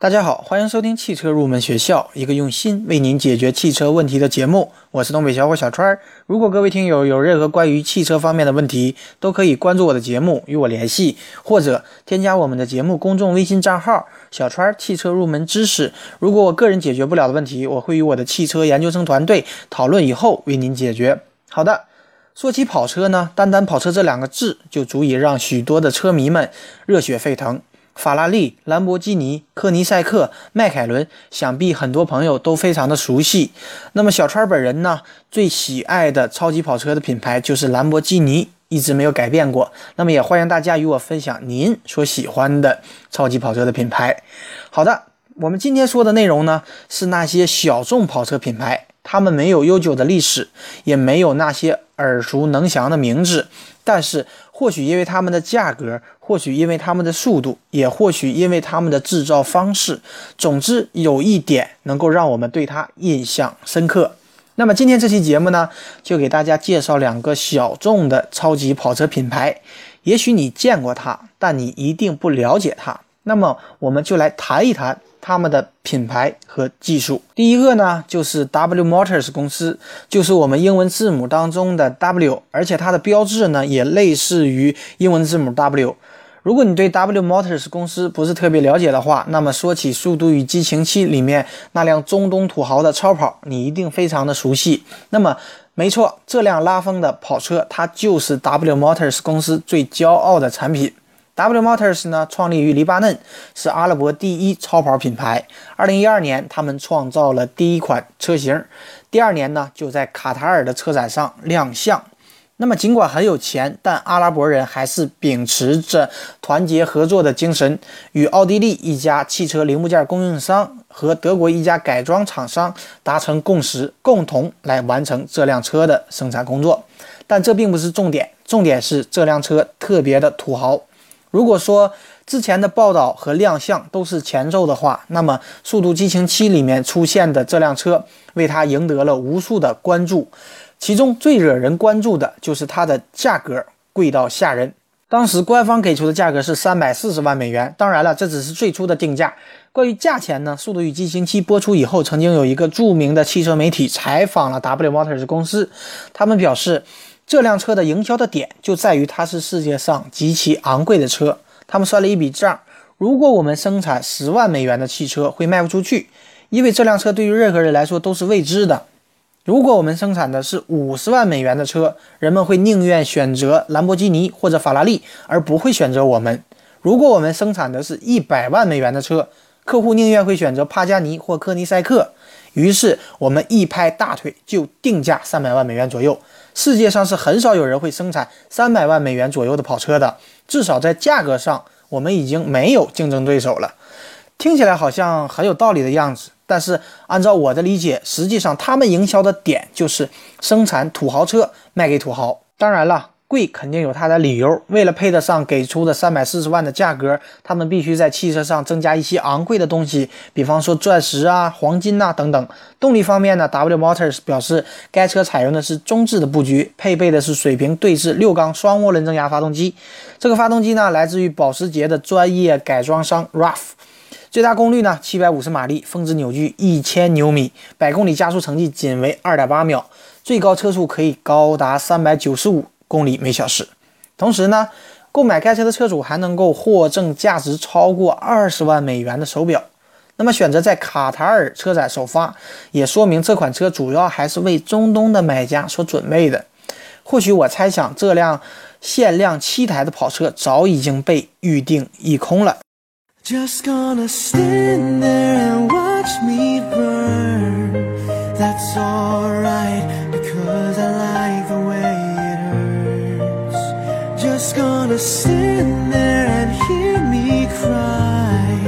大家好，欢迎收听汽车入门学校，一个用心为您解决汽车问题的节目。我是东北小伙小川。如果各位听友有任何关于汽车方面的问题，都可以关注我的节目与我联系，或者添加我们的节目公众微信账号“小川汽车入门知识”。如果我个人解决不了的问题，我会与我的汽车研究生团队讨论以后为您解决。好的，说起跑车呢，单单跑车这两个字就足以让许多的车迷们热血沸腾。法拉利、兰博基尼、科尼赛克、迈凯伦，想必很多朋友都非常的熟悉。那么小川本人呢，最喜爱的超级跑车的品牌就是兰博基尼，一直没有改变过。那么也欢迎大家与我分享您所喜欢的超级跑车的品牌。好的，我们今天说的内容呢，是那些小众跑车品牌，他们没有悠久的历史，也没有那些耳熟能详的名字，但是。或许因为他们的价格，或许因为他们的速度，也或许因为他们的制造方式。总之，有一点能够让我们对它印象深刻。那么今天这期节目呢，就给大家介绍两个小众的超级跑车品牌。也许你见过它，但你一定不了解它。那么我们就来谈一谈。他们的品牌和技术，第一个呢就是 W Motors 公司，就是我们英文字母当中的 W，而且它的标志呢也类似于英文字母 W。如果你对 W Motors 公司不是特别了解的话，那么说起《速度与激情七》里面那辆中东土豪的超跑，你一定非常的熟悉。那么，没错，这辆拉风的跑车，它就是 W Motors 公司最骄傲的产品。W Motors 呢，创立于黎巴嫩，是阿拉伯第一超跑品牌。二零一二年，他们创造了第一款车型，第二年呢，就在卡塔尔的车展上亮相。那么，尽管很有钱，但阿拉伯人还是秉持着团结合作的精神，与奥地利一家汽车零部件供应商和德国一家改装厂商达成共识，共同来完成这辆车的生产工作。但这并不是重点，重点是这辆车特别的土豪。如果说之前的报道和亮相都是前奏的话，那么《速度激情七》里面出现的这辆车为它赢得了无数的关注，其中最惹人关注的就是它的价格贵到吓人。当时官方给出的价格是三百四十万美元，当然了，这只是最初的定价。关于价钱呢，《速度与激情七》播出以后，曾经有一个著名的汽车媒体采访了 W Motors 公司，他们表示。这辆车的营销的点就在于它是世界上极其昂贵的车。他们算了一笔账：如果我们生产十万美元的汽车会卖不出去，因为这辆车对于任何人来说都是未知的；如果我们生产的是五十万美元的车，人们会宁愿选择兰博基尼或者法拉利，而不会选择我们；如果我们生产的是一百万美元的车，客户宁愿会选择帕加尼或科尼赛克。于是我们一拍大腿就定价三百万美元左右。世界上是很少有人会生产三百万美元左右的跑车的，至少在价格上，我们已经没有竞争对手了。听起来好像很有道理的样子，但是按照我的理解，实际上他们营销的点就是生产土豪车卖给土豪。当然了。贵肯定有它的理由，为了配得上给出的三百四十万的价格，他们必须在汽车上增加一些昂贵的东西，比方说钻石啊、黄金呐等等。动力方面呢，W Motors 表示该车采用的是中置的布局，配备的是水平对置六缸双涡轮增压发动机。这个发动机呢，来自于保时捷的专业改装商 RAF，最大功率呢七百五十马力，峰值扭矩一千牛米，百公里加速成绩仅为二点八秒，最高车速可以高达三百九十五。公里每小时。同时呢，购买该车的车主还能够获赠价值超过二十万美元的手表。那么选择在卡塔尔车展首发，也说明这款车主要还是为中东的买家所准备的。或许我猜想，这辆限量七台的跑车早已经被预定一空了。Just gonna stand there and watch me burn. That's alright just gonna sit there and hear me cry.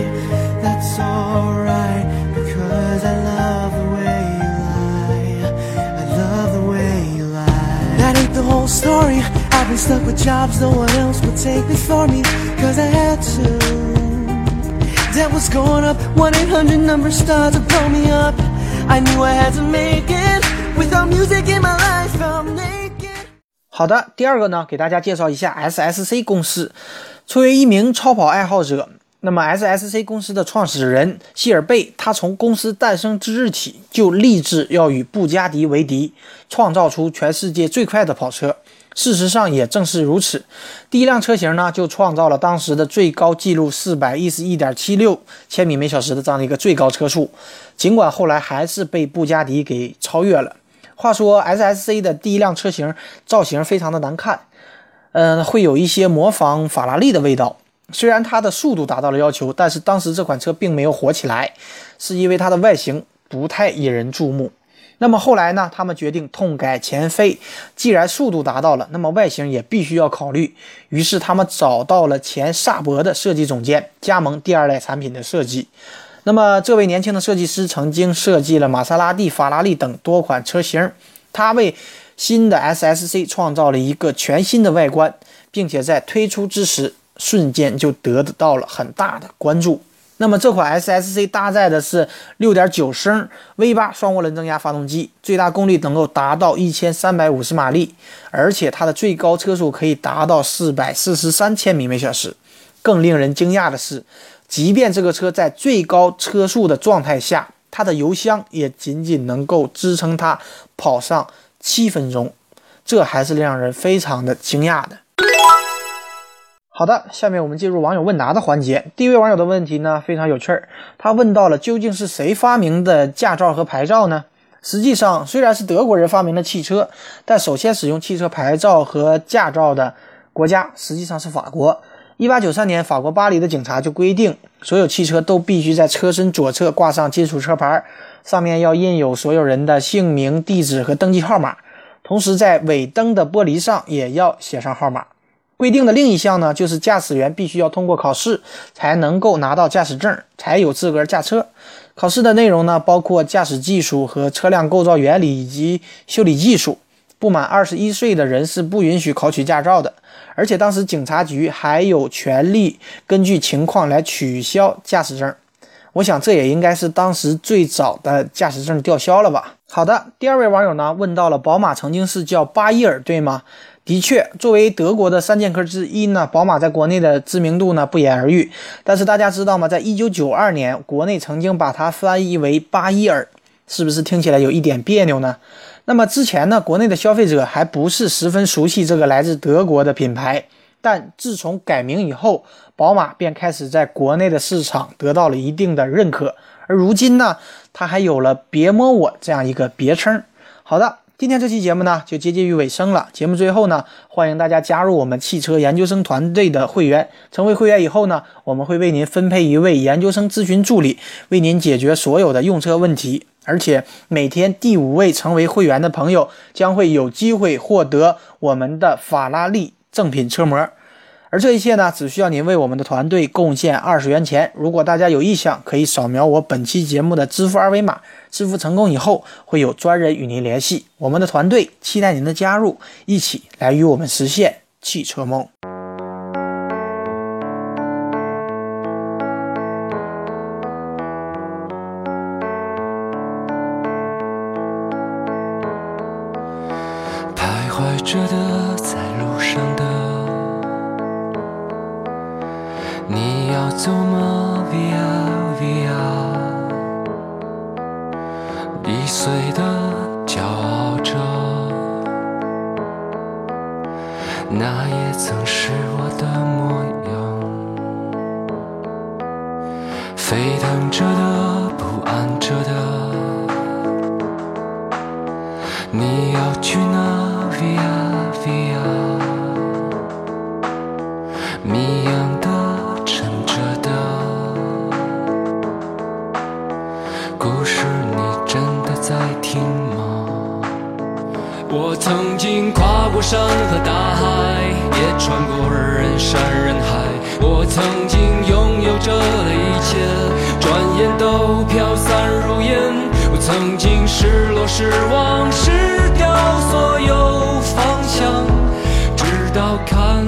That's alright because i love the way you lie. I love the way you lie. That ain't the whole story. I've been stuck with jobs no one else would take me for me cause i had to. Debt was going up. 1-800 number started to blow me up. I knew i had to make it without music in my life i'm 好的，第二个呢，给大家介绍一下 SSC 公司。作为一名超跑爱好者，那么 SSC 公司的创始人希尔贝，他从公司诞生之日起就立志要与布加迪为敌，创造出全世界最快的跑车。事实上也正是如此，第一辆车型呢就创造了当时的最高纪录四百一十一点七六千米每小时的这样的一个最高车速。尽管后来还是被布加迪给超越了。话说 SSC 的第一辆车型造型非常的难看，嗯，会有一些模仿法拉利的味道。虽然它的速度达到了要求，但是当时这款车并没有火起来，是因为它的外形不太引人注目。那么后来呢？他们决定痛改前非，既然速度达到了，那么外形也必须要考虑。于是他们找到了前萨博的设计总监，加盟第二代产品的设计。那么这位年轻的设计师曾经设计了玛莎拉蒂、法拉利等多款车型，他为新的 SSC 创造了一个全新的外观，并且在推出之时瞬间就得到了很大的关注。那么这款 SSC 搭载的是6.9升 V8 双涡轮增压发动机，最大功率能够达到1350马力，而且它的最高车速可以达到443千米每小时。更令人惊讶的是，即便这个车在最高车速的状态下，它的油箱也仅仅能够支撑它跑上七分钟，这还是让人非常的惊讶的。好的，下面我们进入网友问答的环节。第一位网友的问题呢非常有趣儿，他问到了究竟是谁发明的驾照和牌照呢？实际上，虽然是德国人发明了汽车，但首先使用汽车牌照和驾照的国家实际上是法国。一八九三年，法国巴黎的警察就规定，所有汽车都必须在车身左侧挂上金属车牌，上面要印有所有人的姓名、地址和登记号码，同时在尾灯的玻璃上也要写上号码。规定的另一项呢，就是驾驶员必须要通过考试才能够拿到驾驶证，才有资格驾车。考试的内容呢，包括驾驶技术和车辆构造原理以及修理技术。不满二十一岁的人是不允许考取驾照的，而且当时警察局还有权利根据情况来取消驾驶证。我想这也应该是当时最早的驾驶证吊销了吧。好的，第二位网友呢问到了，宝马曾经是叫巴伊尔，对吗？的确，作为德国的三剑客之一呢，宝马在国内的知名度呢不言而喻。但是大家知道吗？在一九九二年，国内曾经把它翻译为巴伊尔，是不是听起来有一点别扭呢？那么之前呢，国内的消费者还不是十分熟悉这个来自德国的品牌。但自从改名以后，宝马便开始在国内的市场得到了一定的认可。而如今呢，它还有了“别摸我”这样一个别称。好的。今天这期节目呢，就接近于尾声了。节目最后呢，欢迎大家加入我们汽车研究生团队的会员。成为会员以后呢，我们会为您分配一位研究生咨询助理，为您解决所有的用车问题。而且每天第五位成为会员的朋友，将会有机会获得我们的法拉利正品车模。而这一切呢，只需要您为我们的团队贡献二十元钱。如果大家有意向，可以扫描我本期节目的支付二维码。支付成功以后，会有专人与您联系。我们的团队期待您的加入，一起来与我们实现汽车梦。着的，在路上的。你要走吗？Via Via，易碎的骄傲着，那也曾是我的模样。沸腾着的，不安着的，你要去哪？Via Via，谜样的。故事，你真的在听吗？我曾经跨过山和大海，也穿过人山人海。我曾经拥有着的一切，转眼都飘散如烟。我曾经失落、失望、失掉所有，到看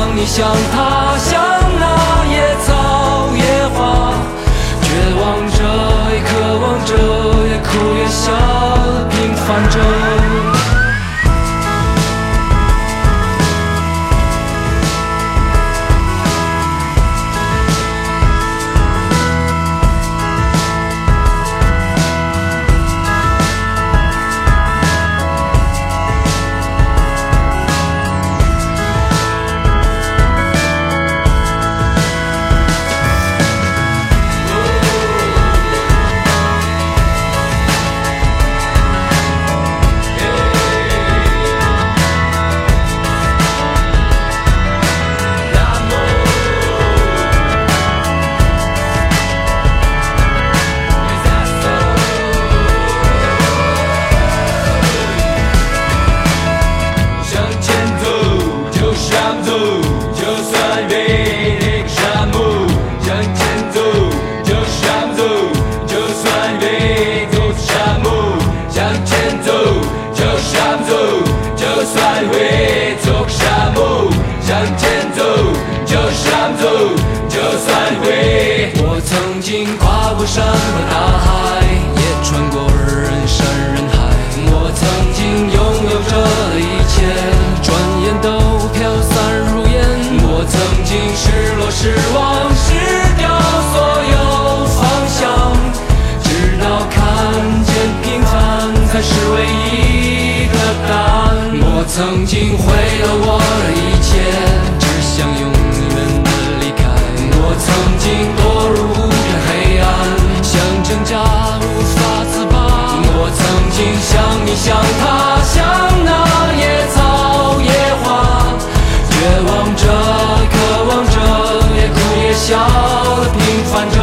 想你，想他，想。就想走，就算越。我曾经跨过山和大海，也穿过人山人海。我曾经拥有着的一切，转眼都飘散如烟。我曾经失落、失望、失掉所有方向，直到看见平凡才是唯一的答案。我曾经毁了我的一心像你，像他，像那野草野花，绝望着，渴望着，也哭也笑平凡着。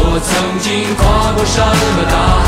我曾经跨过山和大海，